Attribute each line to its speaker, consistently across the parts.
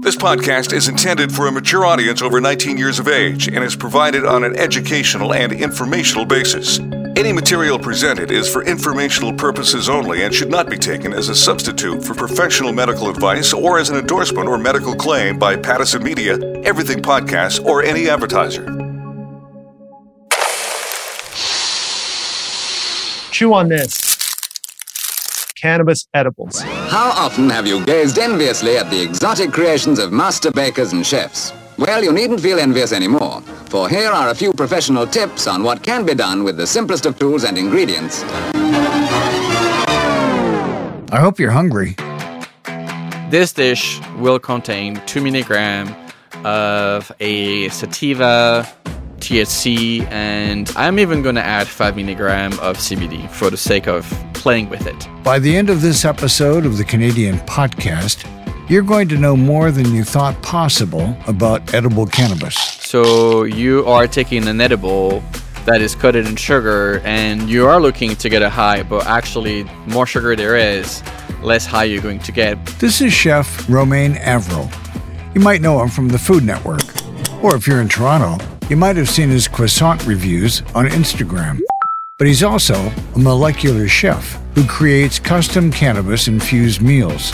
Speaker 1: This podcast is intended for a mature audience over 19 years of age and is provided on an educational and informational basis. Any material presented is for informational purposes only and should not be taken as a substitute for professional medical advice or as an endorsement or medical claim by Pattison Media, Everything Podcasts, or any advertiser.
Speaker 2: Chew on this. Cannabis edibles.
Speaker 3: How often have you gazed enviously at the exotic creations of master bakers and chefs? Well, you needn't feel envious anymore, for here are a few professional tips on what can be done with the simplest of tools and ingredients.
Speaker 4: I hope you're hungry.
Speaker 5: This dish will contain 2 milligram of a sativa, THC, and I'm even going to add 5 milligram of CBD for the sake of playing with it.
Speaker 4: By the end of this episode of the Canadian podcast, you're going to know more than you thought possible about edible cannabis.
Speaker 5: So you are taking an edible that is coated in sugar and you are looking to get a high, but actually, more sugar there is, less high you're going to get.
Speaker 4: This is Chef Romain Avril. You might know him from the Food Network. Or if you're in Toronto, you might have seen his croissant reviews on Instagram. But he's also a molecular chef who creates custom cannabis infused meals.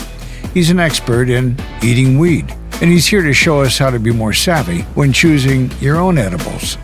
Speaker 4: He's an expert in eating weed, and he's here to show us how to be more savvy when choosing your own edibles.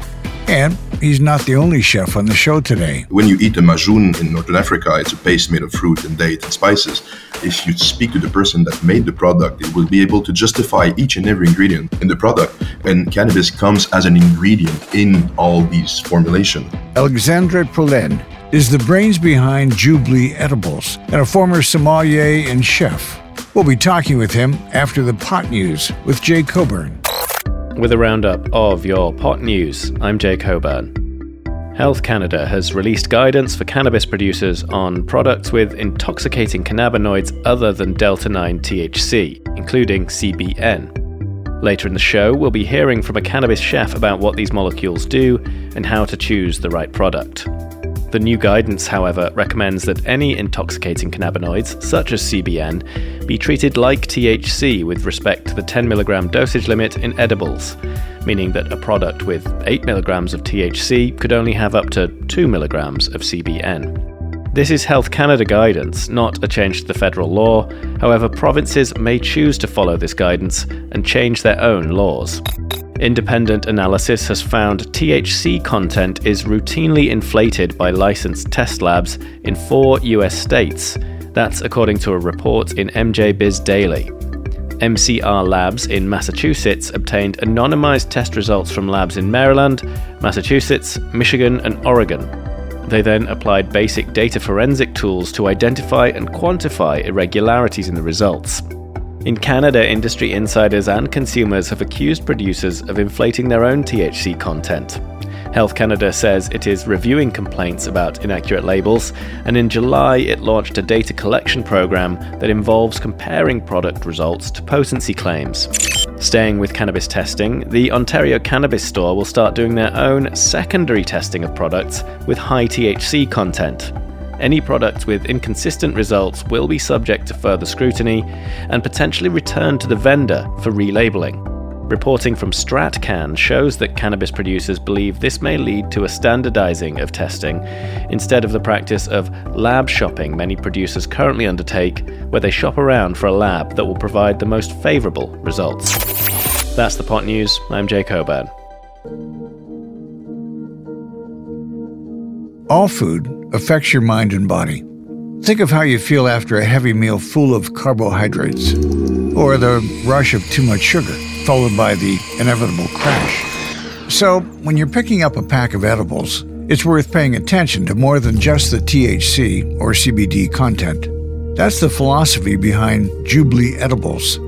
Speaker 4: And he's not the only chef on the show today.
Speaker 6: When you eat a majoun in Northern Africa, it's a paste made of fruit and date and spices. If you speak to the person that made the product, it will be able to justify each and every ingredient in the product. And cannabis comes as an ingredient in all these formulations.
Speaker 4: Alexandre Poulin is the brains behind Jubilee Edibles and a former sommelier and chef. We'll be talking with him after the pot news with Jay Coburn
Speaker 7: with a roundup of your pot news. I'm Jay Coburn. Health Canada has released guidance for cannabis producers on products with intoxicating cannabinoids other than Delta 9 THC, including CBN. Later in the show, we'll be hearing from a cannabis chef about what these molecules do and how to choose the right product. The new guidance, however, recommends that any intoxicating cannabinoids, such as CBN, be treated like THC with respect to the 10mg dosage limit in edibles, meaning that a product with 8mg of THC could only have up to 2mg of CBN. This is Health Canada guidance, not a change to the federal law. However, provinces may choose to follow this guidance and change their own laws. Independent analysis has found THC content is routinely inflated by licensed test labs in four US states. That's according to a report in MJ Biz Daily. MCR Labs in Massachusetts obtained anonymized test results from labs in Maryland, Massachusetts, Michigan, and Oregon. They then applied basic data forensic tools to identify and quantify irregularities in the results. In Canada, industry insiders and consumers have accused producers of inflating their own THC content. Health Canada says it is reviewing complaints about inaccurate labels, and in July it launched a data collection program that involves comparing product results to potency claims. Staying with cannabis testing, the Ontario Cannabis Store will start doing their own secondary testing of products with high THC content. Any product with inconsistent results will be subject to further scrutiny and potentially returned to the vendor for relabeling. Reporting from StratCann shows that cannabis producers believe this may lead to a standardizing of testing instead of the practice of lab shopping many producers currently undertake, where they shop around for a lab that will provide the most favorable results. That's the pot news. I'm Jay Coburn.
Speaker 4: All food affects your mind and body. Think of how you feel after a heavy meal full of carbohydrates, or the rush of too much sugar, followed by the inevitable crash. So, when you're picking up a pack of edibles, it's worth paying attention to more than just the THC or CBD content. That's the philosophy behind Jubilee Edibles.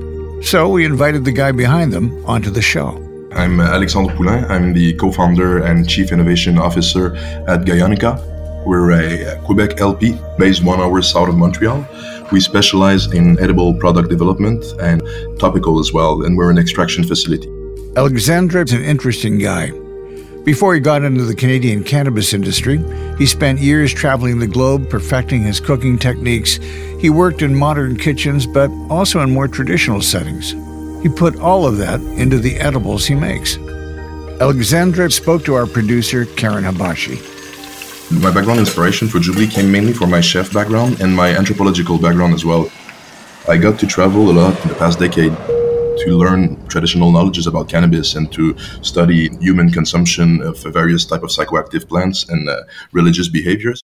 Speaker 4: So, we invited the guy behind them onto the show.
Speaker 6: I'm Alexandre Poulin. I'm the co founder and chief innovation officer at Gayonica. We're a Quebec LP based one hour south of Montreal. We specialize in edible product development and topical as well, and we're an extraction facility.
Speaker 4: Alexandre is an interesting guy. Before he got into the Canadian cannabis industry, he spent years traveling the globe perfecting his cooking techniques. He worked in modern kitchens, but also in more traditional settings. He put all of that into the edibles he makes. Alexandre spoke to our producer, Karen Habashi.
Speaker 6: My background inspiration for Jubilee came mainly from my chef background and my anthropological background as well. I got to travel a lot in the past decade to learn traditional knowledges about cannabis and to study human consumption of various type of psychoactive plants and uh, religious behaviors.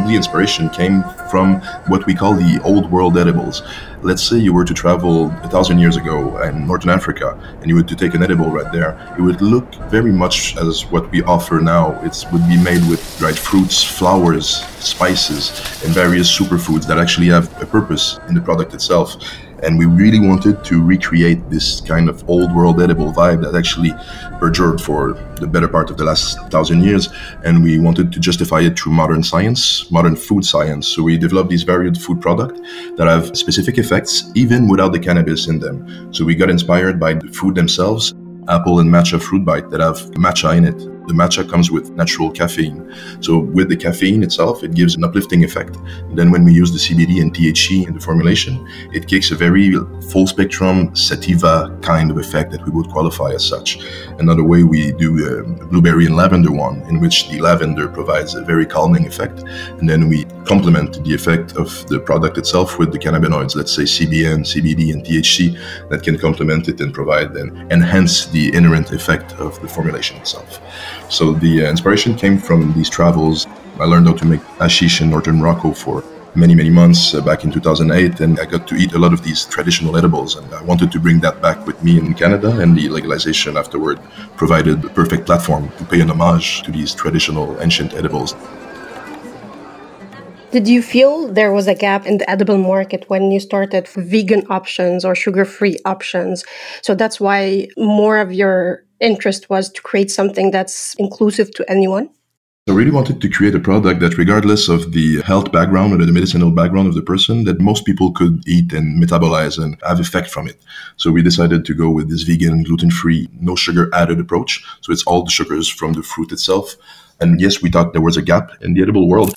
Speaker 6: Jubilee inspiration came from what we call the old world edibles. Let's say you were to travel a thousand years ago in Northern Africa and you were to take an edible right there. It would look very much as what we offer now. It would be made with dried fruits, flowers, spices, and various superfoods that actually have a purpose in the product itself. And we really wanted to recreate this kind of old world edible vibe that actually perdured for the better part of the last thousand years. And we wanted to justify it through modern science, modern food science. So we developed these varied food products that have specific effects even without the cannabis in them. So we got inspired by the food themselves apple and matcha fruit bite that have matcha in it. The matcha comes with natural caffeine. So with the caffeine itself, it gives an uplifting effect. And then when we use the CBD and THC in the formulation, it kicks a very full spectrum sativa kind of effect that we would qualify as such. Another way we do a blueberry and lavender one, in which the lavender provides a very calming effect. And then we complement the effect of the product itself with the cannabinoids, let's say CBN, CBD, and THC, that can complement it and provide and enhance the inherent effect of the formulation itself. So the uh, inspiration came from these travels. I learned how to make hashish in northern Morocco for many, many months uh, back in 2008, and I got to eat a lot of these traditional edibles. And I wanted to bring that back with me in Canada, and the legalization afterward provided the perfect platform to pay an homage to these traditional ancient edibles.
Speaker 8: Did you feel there was a gap in the edible market when you started vegan options or sugar free options? So that's why more of your interest was to create something that's inclusive to anyone?
Speaker 6: I really wanted to create a product that, regardless of the health background or the medicinal background of the person, that most people could eat and metabolize and have effect from it. So we decided to go with this vegan, gluten-free, no sugar added approach. So it's all the sugars from the fruit itself. And yes, we thought there was a gap in the edible world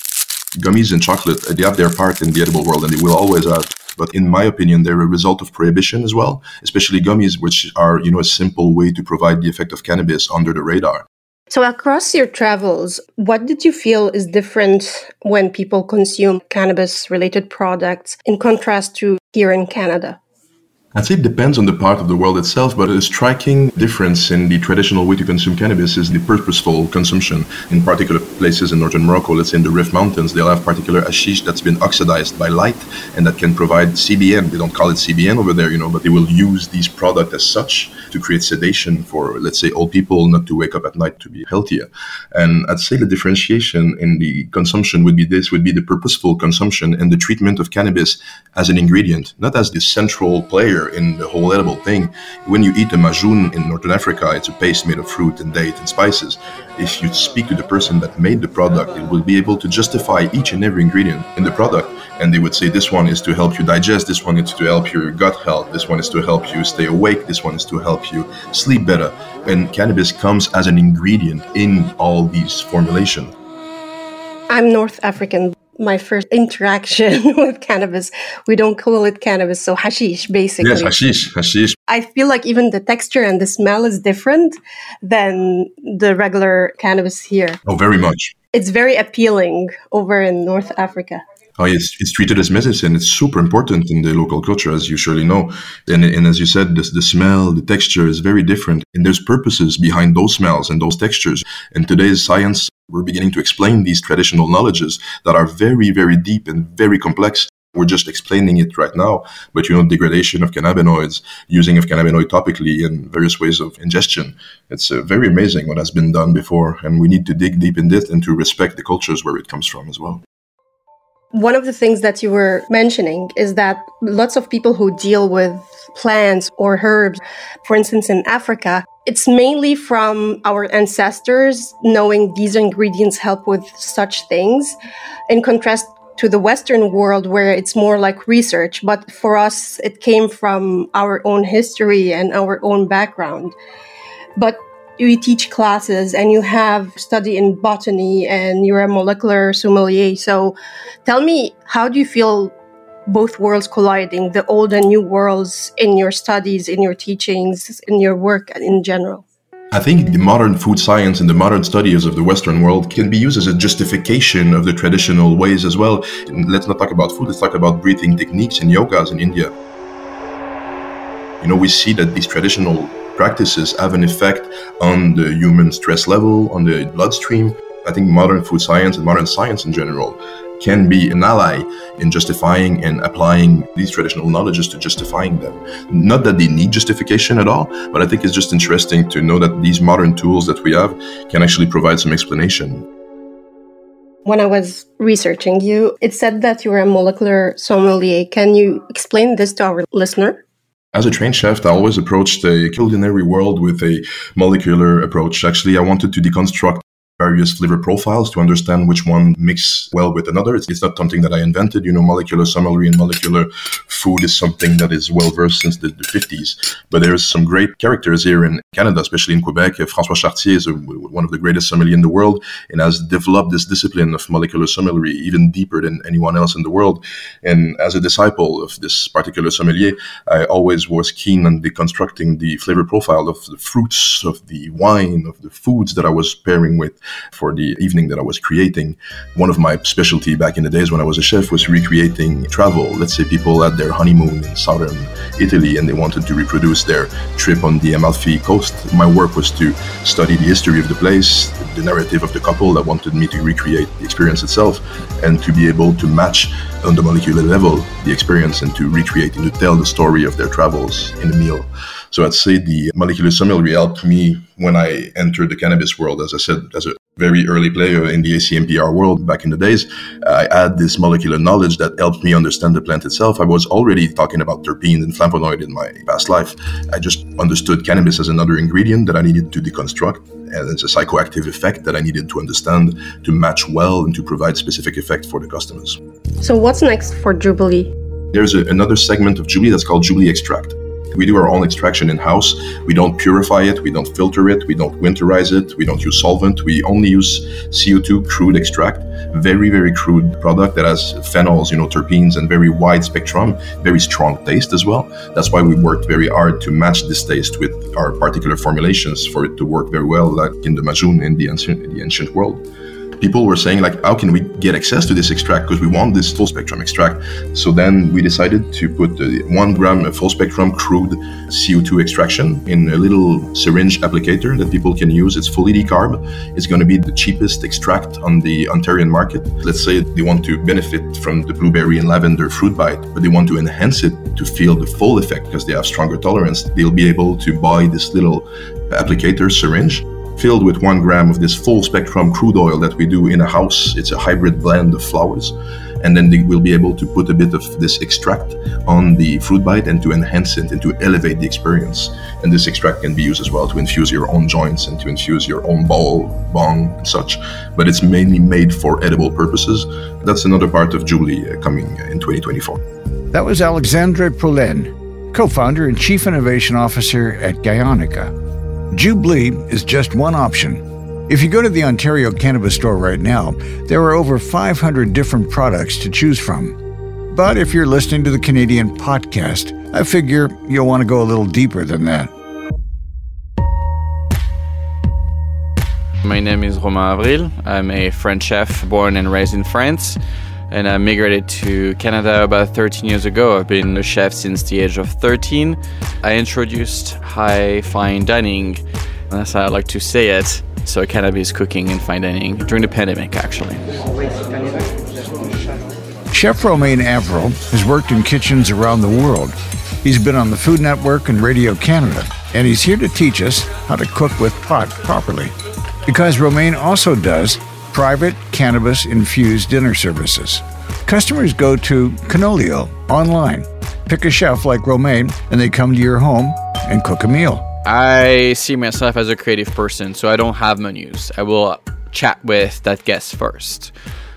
Speaker 6: gummies and chocolate, uh, they have their part in the edible world and they will always have. But in my opinion, they're a result of prohibition as well, especially gummies, which are, you know, a simple way to provide the effect of cannabis under the radar.
Speaker 8: So, across your travels, what did you feel is different when people consume cannabis related products in contrast to here in Canada?
Speaker 6: I'd say it depends on the part of the world itself, but a striking difference in the traditional way to consume cannabis is the purposeful consumption. In particular places in northern Morocco, let's say in the Rif Mountains, they'll have particular hashish that's been oxidized by light and that can provide CBN. They don't call it CBN over there, you know, but they will use these products as such to create sedation for, let's say, old people not to wake up at night to be healthier. And I'd say the differentiation in the consumption would be this, would be the purposeful consumption and the treatment of cannabis as an ingredient, not as the central player in the whole edible thing. When you eat a majoun in Northern Africa, it's a paste made of fruit and date and spices. If you speak to the person that made the product, it will be able to justify each and every ingredient in the product. And they would say, this one is to help you digest, this one is to help your gut health, this one is to help you stay awake, this one is to help you sleep better. And cannabis comes as an ingredient in all these formulations.
Speaker 8: I'm North African, my first interaction with cannabis. We don't call it cannabis, so hashish basically.
Speaker 6: Yes, hashish, hashish.
Speaker 8: I feel like even the texture and the smell is different than the regular cannabis here.
Speaker 6: Oh, very much.
Speaker 8: It's very appealing over in North Africa.
Speaker 6: Oh, yes, it's treated as medicine. It's super important in the local culture, as you surely know. And, and as you said, the, the smell, the texture is very different. And there's purposes behind those smells and those textures. And today's science, we're beginning to explain these traditional knowledges that are very, very deep and very complex. We're just explaining it right now, but you know, degradation of cannabinoids, using of cannabinoid topically, and various ways of ingestion. It's uh, very amazing what has been done before, and we need to dig deep in it and to respect the cultures where it comes from as well.
Speaker 8: One of the things that you were mentioning is that lots of people who deal with plants or herbs, for instance, in Africa, it's mainly from our ancestors knowing these ingredients help with such things, in contrast to the Western world where it's more like research. But for us, it came from our own history and our own background. But you teach classes and you have study in botany and you're a molecular sommelier. So tell me, how do you feel both worlds colliding, the old and new worlds in your studies, in your teachings, in your work in general?
Speaker 6: I think the modern food science and the modern studies of the Western world can be used as a justification of the traditional ways as well. Let's not talk about food, let's talk about breathing techniques and yogas in India. You know, we see that these traditional practices have an effect on the human stress level, on the bloodstream. I think modern food science and modern science in general can be an ally in justifying and applying these traditional knowledges to justifying them. Not that they need justification at all, but I think it's just interesting to know that these modern tools that we have can actually provide some explanation.
Speaker 8: When I was researching you, it said that you were a molecular sommelier. Can you explain this to our listener?
Speaker 6: As a trained chef, I always approached the culinary world with a molecular approach. Actually, I wanted to deconstruct various flavor profiles to understand which one mix well with another. It's, it's, not something that I invented. You know, molecular sommelier and molecular food is something that is well versed since the, the 50s. But there's some great characters here in Canada, especially in Quebec. François Chartier is a, one of the greatest sommeliers in the world and has developed this discipline of molecular sommelier even deeper than anyone else in the world. And as a disciple of this particular sommelier, I always was keen on deconstructing the flavor profile of the fruits, of the wine, of the foods that I was pairing with for the evening that I was creating. One of my specialty back in the days when I was a chef was recreating travel. Let's say people had their honeymoon in southern Italy and they wanted to reproduce their trip on the Amalfi coast. My work was to study the history of the place, the narrative of the couple that wanted me to recreate the experience itself, and to be able to match on the molecular level the experience and to recreate and to tell the story of their travels in a meal. So I'd say the molecular sommelier helped me when I entered the cannabis world, as I said, as a very early player in the ACMPR world back in the days. I had this molecular knowledge that helped me understand the plant itself. I was already talking about terpenes and flavonoid in my past life. I just understood cannabis as another ingredient that I needed to deconstruct, and it's a psychoactive effect that I needed to understand to match well and to provide specific effect for the customers.
Speaker 8: So, what's next for Jubilee?
Speaker 6: There's a, another segment of Jubilee that's called Jubilee Extract. We do our own extraction in house. We don't purify it, we don't filter it, we don't winterize it, we don't use solvent. We only use CO2 crude extract, very, very crude product that has phenols, you know, terpenes, and very wide spectrum, very strong taste as well. That's why we worked very hard to match this taste with our particular formulations for it to work very well, like in the Majoun in the ancient, in the ancient world people were saying like how can we get access to this extract? Because we want this full spectrum extract. So then we decided to put one gram full spectrum crude co2 extraction in a little syringe applicator that people can use. It's fully decarb. It's going to be the cheapest extract on the ontarian market. Let's say they want to benefit from the blueberry and lavender fruit bite but they want to enhance it to feel the full effect because they have stronger tolerance. They'll be able to buy this little applicator syringe filled with one gram of this full spectrum crude oil that we do in a house. It's a hybrid blend of flowers. And then will be able to put a bit of this extract on the fruit bite and to enhance it and to elevate the experience. And this extract can be used as well to infuse your own joints and to infuse your own bowl, bong, and such. But it's mainly made for edible purposes. That's another part of Jubilee uh, coming in 2024.
Speaker 4: That was Alexandre Poulin, co founder and chief innovation officer at Gayonica. Jubilee is just one option. If you go to the Ontario Cannabis Store right now, there are over 500 different products to choose from. But if you're listening to the Canadian podcast, I figure you'll want to go a little deeper than that.
Speaker 5: My name is Romain Avril. I'm a French chef born and raised in France and I migrated to Canada about 13 years ago. I've been a chef since the age of 13. I introduced high fine dining, that's how I like to say it. So cannabis cooking and fine dining during the pandemic, actually.
Speaker 4: Chef Romain Avril has worked in kitchens around the world. He's been on the Food Network and Radio Canada, and he's here to teach us how to cook with pot properly. Because Romain also does private cannabis infused dinner services. Customers go to Canolio online, pick a chef like Romain, and they come to your home and cook a meal.
Speaker 5: I see myself as a creative person, so I don't have menus. I will chat with that guest first.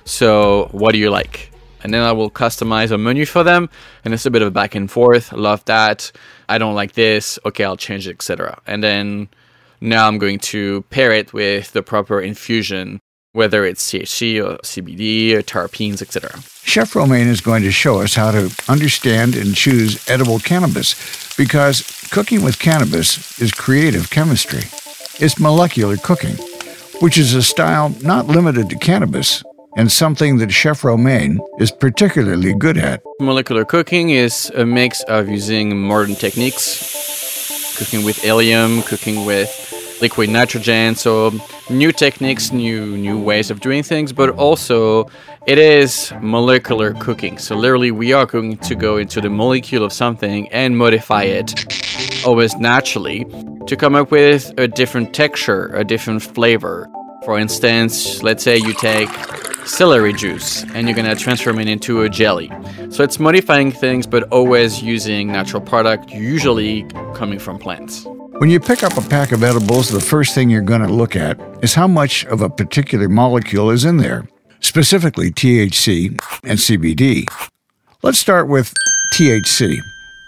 Speaker 5: So, what do you like? And then I will customize a menu for them, and it's a bit of a back and forth. Love that. I don't like this. Okay, I'll change it, etc. And then now I'm going to pair it with the proper infusion whether it's THC or CBD or terpenes, etc.
Speaker 4: Chef Romain is going to show us how to understand and choose edible cannabis because cooking with cannabis is creative chemistry. It's molecular cooking, which is a style not limited to cannabis and something that Chef Romain is particularly good at.
Speaker 5: Molecular cooking is a mix of using modern techniques, cooking with helium, cooking with liquid nitrogen, so new techniques, new new ways of doing things, but also it is molecular cooking. So literally we are going to go into the molecule of something and modify it always naturally to come up with a different texture, a different flavor. For instance, let's say you take celery juice and you're to transform it into a jelly. So it's modifying things but always using natural product, usually coming from plants.
Speaker 4: When you pick up a pack of edibles, the first thing you're going to look at is how much of a particular molecule is in there, specifically THC and CBD. Let's start with THC,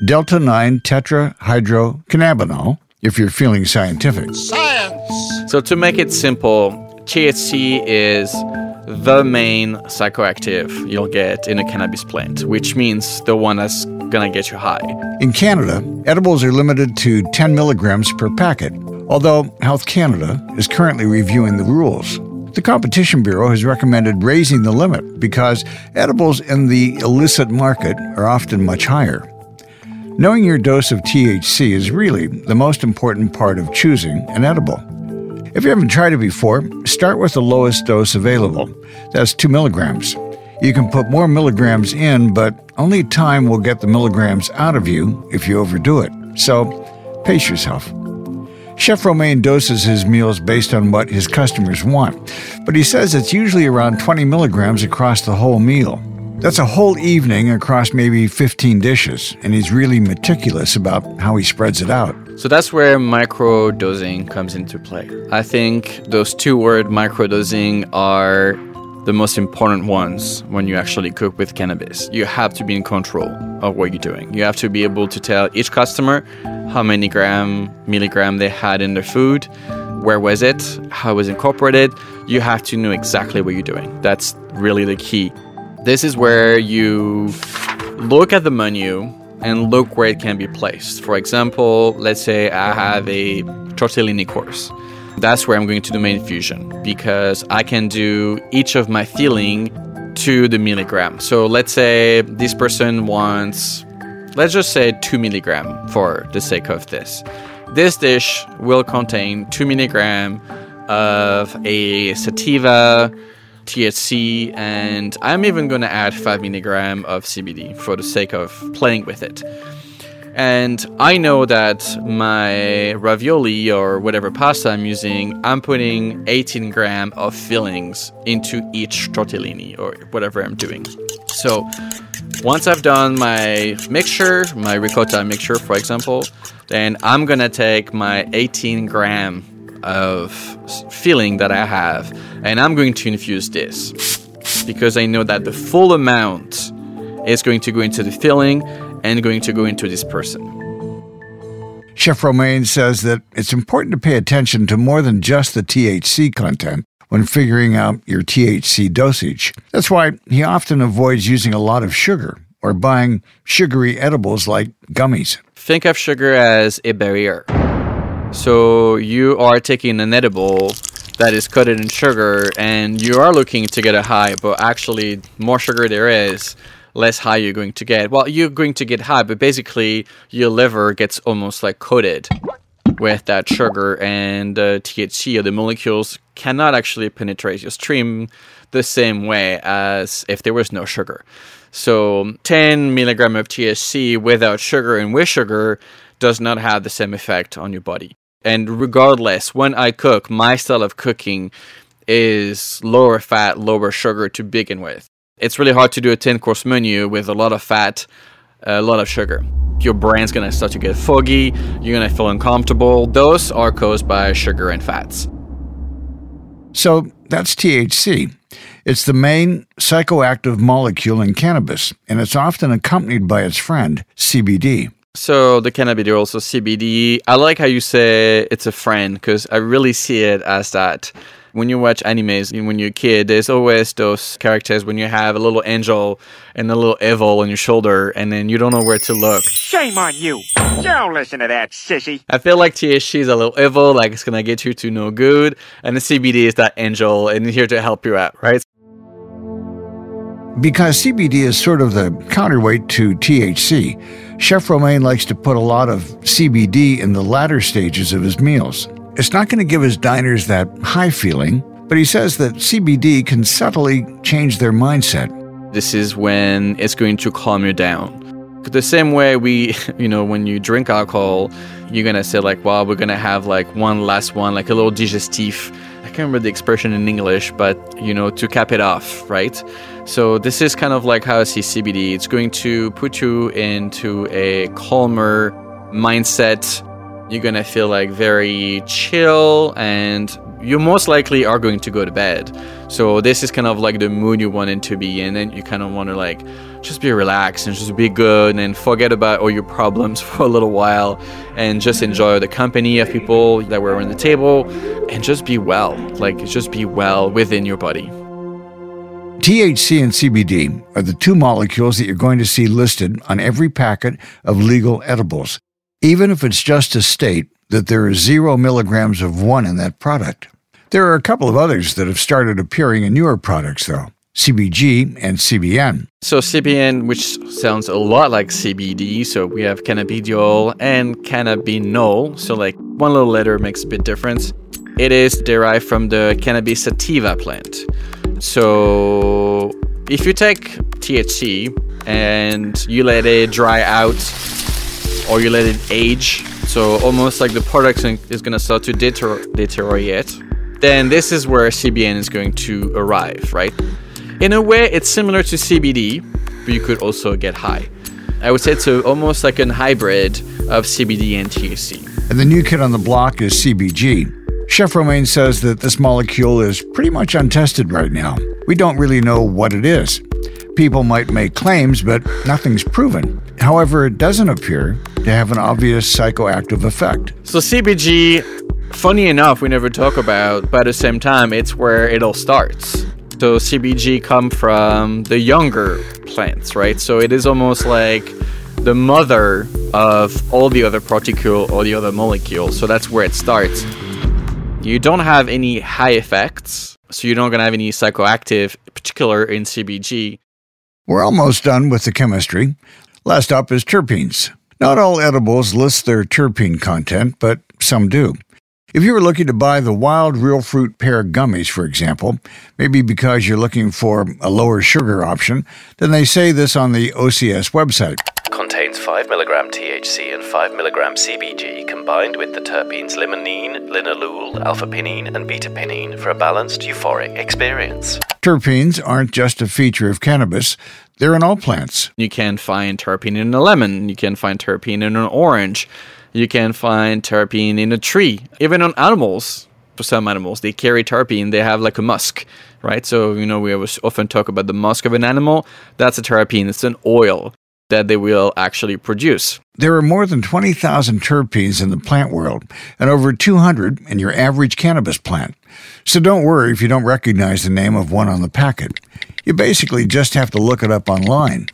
Speaker 4: delta 9 tetrahydrocannabinol, if you're feeling scientific. Science!
Speaker 5: So to make it simple, THC is the main psychoactive you'll get in a cannabis plant, which means the one that's gonna get you high.
Speaker 4: In Canada, edibles are limited to 10 milligrams per packet, although Health Canada is currently reviewing the rules. The Competition Bureau has recommended raising the limit because edibles in the illicit market are often much higher. Knowing your dose of THC is really the most important part of choosing an edible. If you haven't tried it before, start with the lowest dose available. That's 2 milligrams. You can put more milligrams in, but only time will get the milligrams out of you if you overdo it. So, pace yourself. Chef Romain doses his meals based on what his customers want, but he says it's usually around 20 milligrams across the whole meal. That's a whole evening across maybe 15 dishes, and he's really meticulous about how he spreads it out.
Speaker 5: So that's where micro dosing comes into play. I think those two word micro dosing are the most important ones when you actually cook with cannabis. You have to be in control of what you're doing. You have to be able to tell each customer how many gram, milligram they had in their food, where was it, how it was incorporated. You have to know exactly what you're doing. That's really the key. This is where you look at the menu and look where it can be placed. For example, let's say I have a tortellini course. That's where I'm going to do my infusion because I can do each of my filling to the milligram. So let's say this person wants, let's just say 2 milligram for the sake of this. This dish will contain 2 milligram of a sativa, THC, and I'm even going to add 5 milligram of CBD for the sake of playing with it. And I know that my ravioli or whatever pasta I'm using, I'm putting 18 gram of fillings into each tortellini or whatever I'm doing. So once I've done my mixture, my ricotta mixture, for example, then I'm gonna take my 18 gram of filling that I have and I'm going to infuse this because I know that the full amount is going to go into the filling and going to go into this person.
Speaker 4: Chef Romain says that it's important to pay attention to more than just the THC content when figuring out your THC dosage. That's why he often avoids using a lot of sugar or buying sugary edibles like gummies.
Speaker 5: Think of sugar as a barrier. So you are taking an edible that is coated in sugar and you are looking to get a high, but actually, more sugar there is, less high you're going to get. Well, you're going to get high, but basically, your liver gets almost like coated with that sugar, and uh, the THC or the molecules cannot actually penetrate your stream the same way as if there was no sugar. So, 10 milligram of THC without sugar and with sugar does not have the same effect on your body. And regardless, when I cook, my style of cooking is lower fat, lower sugar to begin with. It's really hard to do a 10 course menu with a lot of fat, a lot of sugar. Your brain's gonna start to get foggy, you're gonna feel uncomfortable. Those are caused by sugar and fats.
Speaker 4: So that's THC. It's the main psychoactive molecule in cannabis, and it's often accompanied by its friend, CBD.
Speaker 5: So the cannabidiol, also CBD. I like how you say it's a friend because I really see it as that. When you watch animes when you're a kid, there's always those characters when you have a little angel and a little evil on your shoulder, and then you don't know where to look.
Speaker 9: Shame on you. Don't listen to that sissy.
Speaker 5: I feel like THC is a little evil, like it's gonna get you to no good, and the CBD is that angel and here to help you out, right?
Speaker 4: Because CBD is sort of the counterweight to THC, Chef Romain likes to put a lot of CBD in the latter stages of his meals. It's not going to give his diners that high feeling, but he says that CBD can subtly change their mindset.
Speaker 5: This is when it's going to calm you down. The same way we, you know, when you drink alcohol, you're gonna say like, "Wow, we're gonna have like one last one, like a little digestif." I can't remember the expression in English, but you know, to cap it off, right? So this is kind of like how I see CBD. It's going to put you into a calmer mindset. You're gonna feel like very chill, and you most likely are going to go to bed. So this is kind of like the mood you want it to be in, and you kind of want to like just be relaxed and just be good and forget about all your problems for a little while and just enjoy the company of people that were around the table and just be well. Like just be well within your body.
Speaker 4: THC and CBD are the two molecules that you're going to see listed on every packet of legal edibles, even if it's just to state that there is zero milligrams of one in that product. There are a couple of others that have started appearing in newer products, though CBG and CBN.
Speaker 5: So CBN, which sounds a lot like CBD, so we have cannabidiol and cannabinol. So like one little letter makes a bit difference. It is derived from the cannabis sativa plant. So if you take THC and you let it dry out or you let it age, so almost like the product is to start to deter- deteriorate, then this is where CBN is going to arrive, right? In a way, it's similar to CBD, but you could also get high. I would say it's a, almost like a hybrid of CBD and THC.
Speaker 4: And the new kid on the block is CBG. Chef Romain says that this molecule is pretty much untested right now. We don't really know what it is. People might make claims, but nothing's proven. However, it doesn't appear to have an obvious psychoactive effect.
Speaker 5: So, CBG, funny enough, we never talk about, but at the same time, it's where it all starts. So, CBG come from the younger plants, right? So, it is almost like the mother of all the other particles or the other molecules. So, that's where it starts. You don't have any high effects, so you're not going to have any psychoactive, particular in CBG.
Speaker 4: We're almost done with the chemistry. Last up is terpenes. Not all edibles list their terpene content, but some do. If you were looking to buy the Wyld real fruit pear gummies, for example, maybe because you're looking for a lower sugar option, then they say this on the OCS website.
Speaker 7: Contains 5 mg THC and 5 mg CBG combined with the terpenes limonene, linalool, alpha pinene, and beta pinene for a balanced euphoric experience.
Speaker 4: Terpenes aren't just a feature of cannabis, they're in all plants.
Speaker 5: You can find terpene in a lemon, you can find terpene in an orange, you can find terpene in a tree, even on animals. For some animals, they carry terpene, they have like a musk, right? So, you know, we always often talk about the musk of an animal. That's a terpene, it's an oil that they will actually produce.
Speaker 4: There are more than 20,000 terpenes in the plant world and over 200 in your average cannabis plant. So don't worry if you don't recognize the name of one on the packet. You basically just have to look it up online.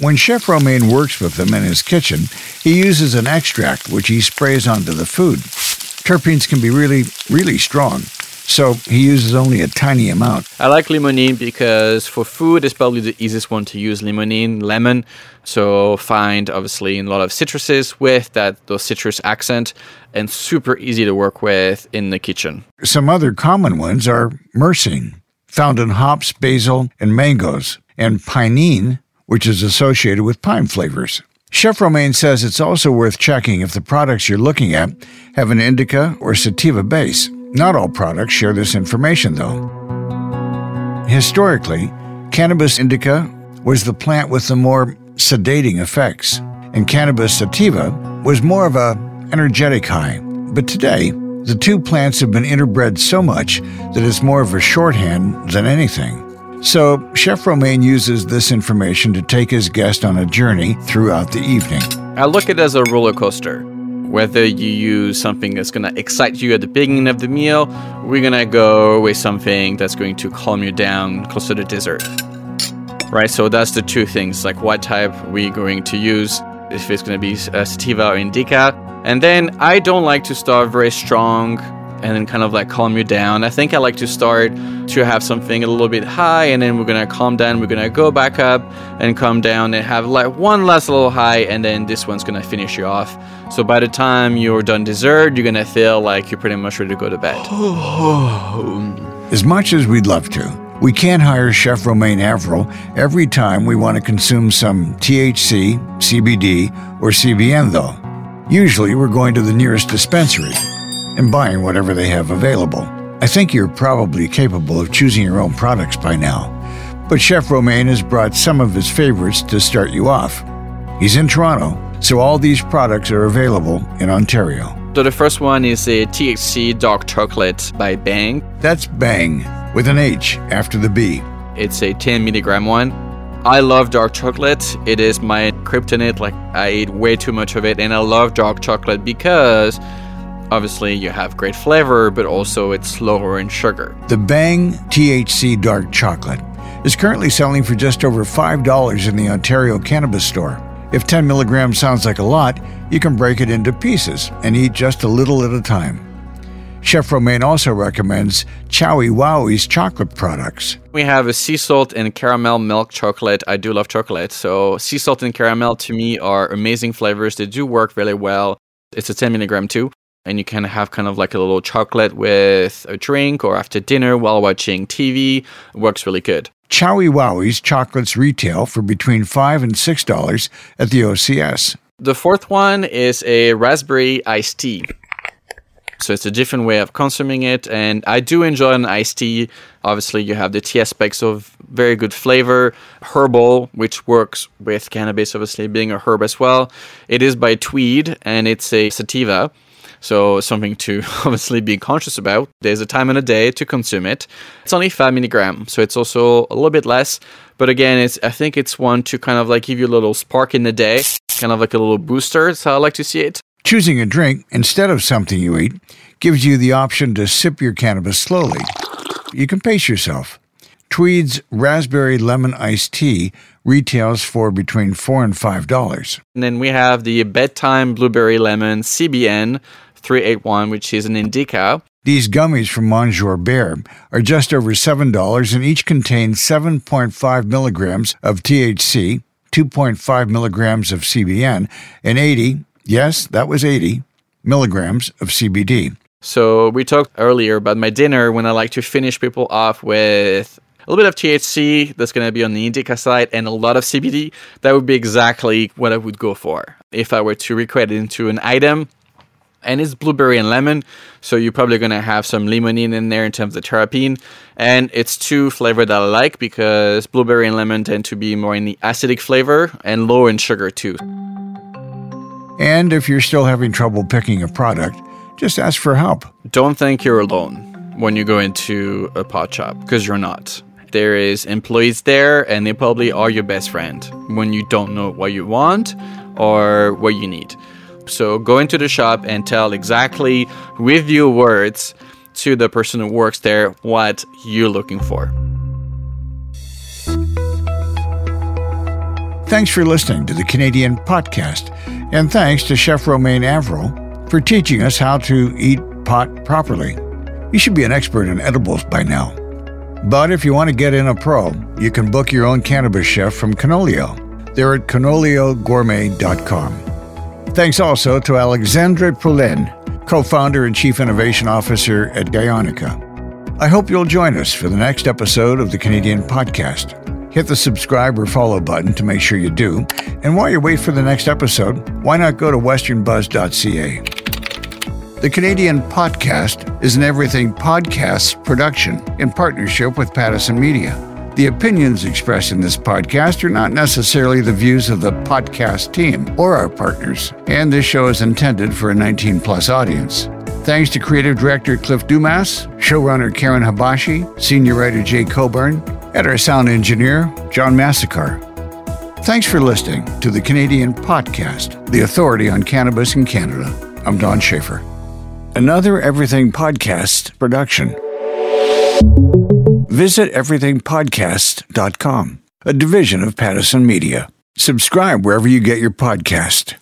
Speaker 4: When Chef Romain works with them in his kitchen, he uses an extract which he sprays onto the food. Terpenes can be really, really strong, so he uses only a tiny amount.
Speaker 5: I like limonene because for food, it's probably the easiest one to use limonene, lemon. So find obviously in a lot of citruses with that those citrus accent and super easy to work with in the kitchen.
Speaker 4: Some other common ones are myrcene, found in hops, basil, and mangoes, and pinene, which is associated with pine flavors. Chef Romain says it's also worth checking if the products you're looking at have an indica or sativa base. Not all products share this information, though. Historically, cannabis indica was the plant with the more sedating effects, and cannabis sativa was more of a energetic high. But today, the two plants have been interbred so much that it's more of a shorthand than anything. So, Chef Romain uses this information to take his guest on a journey throughout the evening.
Speaker 5: I look at it as a roller coaster Whether you use something that's going to excite you at the beginning of the meal, we're going to go with something that's going to calm you down closer to dessert. Right, so that's the two things like what type we're going to use, if it's going to be uh, sativa or indica. And then I don't like to start very strong and then kind of like calm you down. I think I like to start to have something a little bit high and then we're gonna calm down. We're gonna go back up and calm down and have like one last little high and then this one's gonna finish you off. So by the time you're done dessert, you're gonna feel like you're pretty much ready to go to bed.
Speaker 4: As much as we'd love to, we can't hire Chef Romain Avril every time we want to consume some THC, CBD, or CBN, though. Usually, we're going to the nearest dispensary and buying whatever they have available. I think you're probably capable of choosing your own products by now, but Chef Romain has brought some of his favorites to start you off. He's in Toronto, so all these products are available in Ontario.
Speaker 5: So the first one is a THC dark chocolate by Bhang.
Speaker 4: That's Bhang, with an H after the B.
Speaker 5: It's a 10 milligram one. I love dark chocolate. It is my kryptonite. Like I eat way too much of it, and I love dark chocolate because obviously you have great flavor, but also it's lower in sugar.
Speaker 4: The Bhang THC Dark Chocolate is currently selling for just over $5 in the Ontario Cannabis Store. If 10 milligrams sounds like a lot, you can break it into pieces and eat just a little at a time. Chef Romain also recommends Chowie Wowie's chocolate products.
Speaker 5: We have a sea salt and caramel milk chocolate. I do love chocolate. So, sea salt and caramel to me are amazing flavors. They do work really well. It's a 10 milligram too. And you can have kind of like a little chocolate with a drink or after dinner while watching TV. It works really good.
Speaker 4: Chowie Wowie's chocolates retail for between 5 and $6 at the OCS.
Speaker 5: The fourth one is a raspberry iced tea. So it's a different way of consuming it, and I do enjoy an iced tea. Obviously, you have the tea aspects of very good flavor, herbal, which works with cannabis, obviously being a herb as well. It is by Tweed, and it's a sativa. So something to obviously be conscious about. There's a time and a day to consume it. It's only five milligram, so it's also a little bit less. But again, it's I think it's one to kind of like give you a little spark in the day, kind of like a little booster. That's how I like to see it.
Speaker 4: Choosing a drink instead of something you eat gives you the option to sip your cannabis slowly. You can pace yourself. Tweed's raspberry lemon iced tea retails for between four and five dollars.
Speaker 5: And then we have the bedtime blueberry lemon CBN 381, which is an indica.
Speaker 4: These gummies from Monsieur Bear are just over $7 and each contain 7.5 milligrams of THC, 2.5 milligrams of CBN, and 80, yes, that was 80, milligrams of CBD.
Speaker 5: So we talked earlier about my dinner when I like to finish people off with a little bit of THC that's going to be on the indica side and a lot of CBD. That would be exactly what I would go for if I were to recreate it into an item. And it's blueberry and lemon, so you're probably gonna have some limonene in there in terms of the terpene. And it's two flavor that I like because blueberry and lemon tend to be more in the acidic flavor and low in sugar too.
Speaker 4: And if you're still having trouble picking a product, just ask for help.
Speaker 5: Don't think you're alone when you go into a pot shop because you're not. There is employees there and they probably are your best friend when you don't know what you want or what you need. So go into the shop and tell exactly with your words to the person who works there what you're looking for.
Speaker 4: Thanks for listening to the Canadian podcast, and thanks to Chef Romain Avril for teaching us how to eat pot properly. You should be an expert in edibles by now. But if you want to get in a pro, you can book your own cannabis chef from Canolio. They're at canoliogourmet.com. Thanks also to Alexandre Poulin, co founder and chief innovation officer at Gayonica. I hope you'll join us for the next episode of the Canadian podcast. Hit the subscribe or follow button to make sure you do. And while you wait for the next episode, why not go to westernbuzz.ca? The Canadian Podcast is an Everything Podcasts production in partnership with Pattison Media. The opinions expressed in this podcast are not necessarily the views of the podcast team or our partners, and this show is intended for a 19 plus audience. Thanks to creative director Cliff Dumas, showrunner Karen Habashi, senior writer Jay Coburn, and our sound engineer John Massacre. Thanks for listening to the Canadian Podcast, the authority on cannabis in Canada. I'm Don Schaefer. Another Everything Podcast production. Visit everythingpodcast.com, a division of Pattison Media. Subscribe wherever you get your podcast.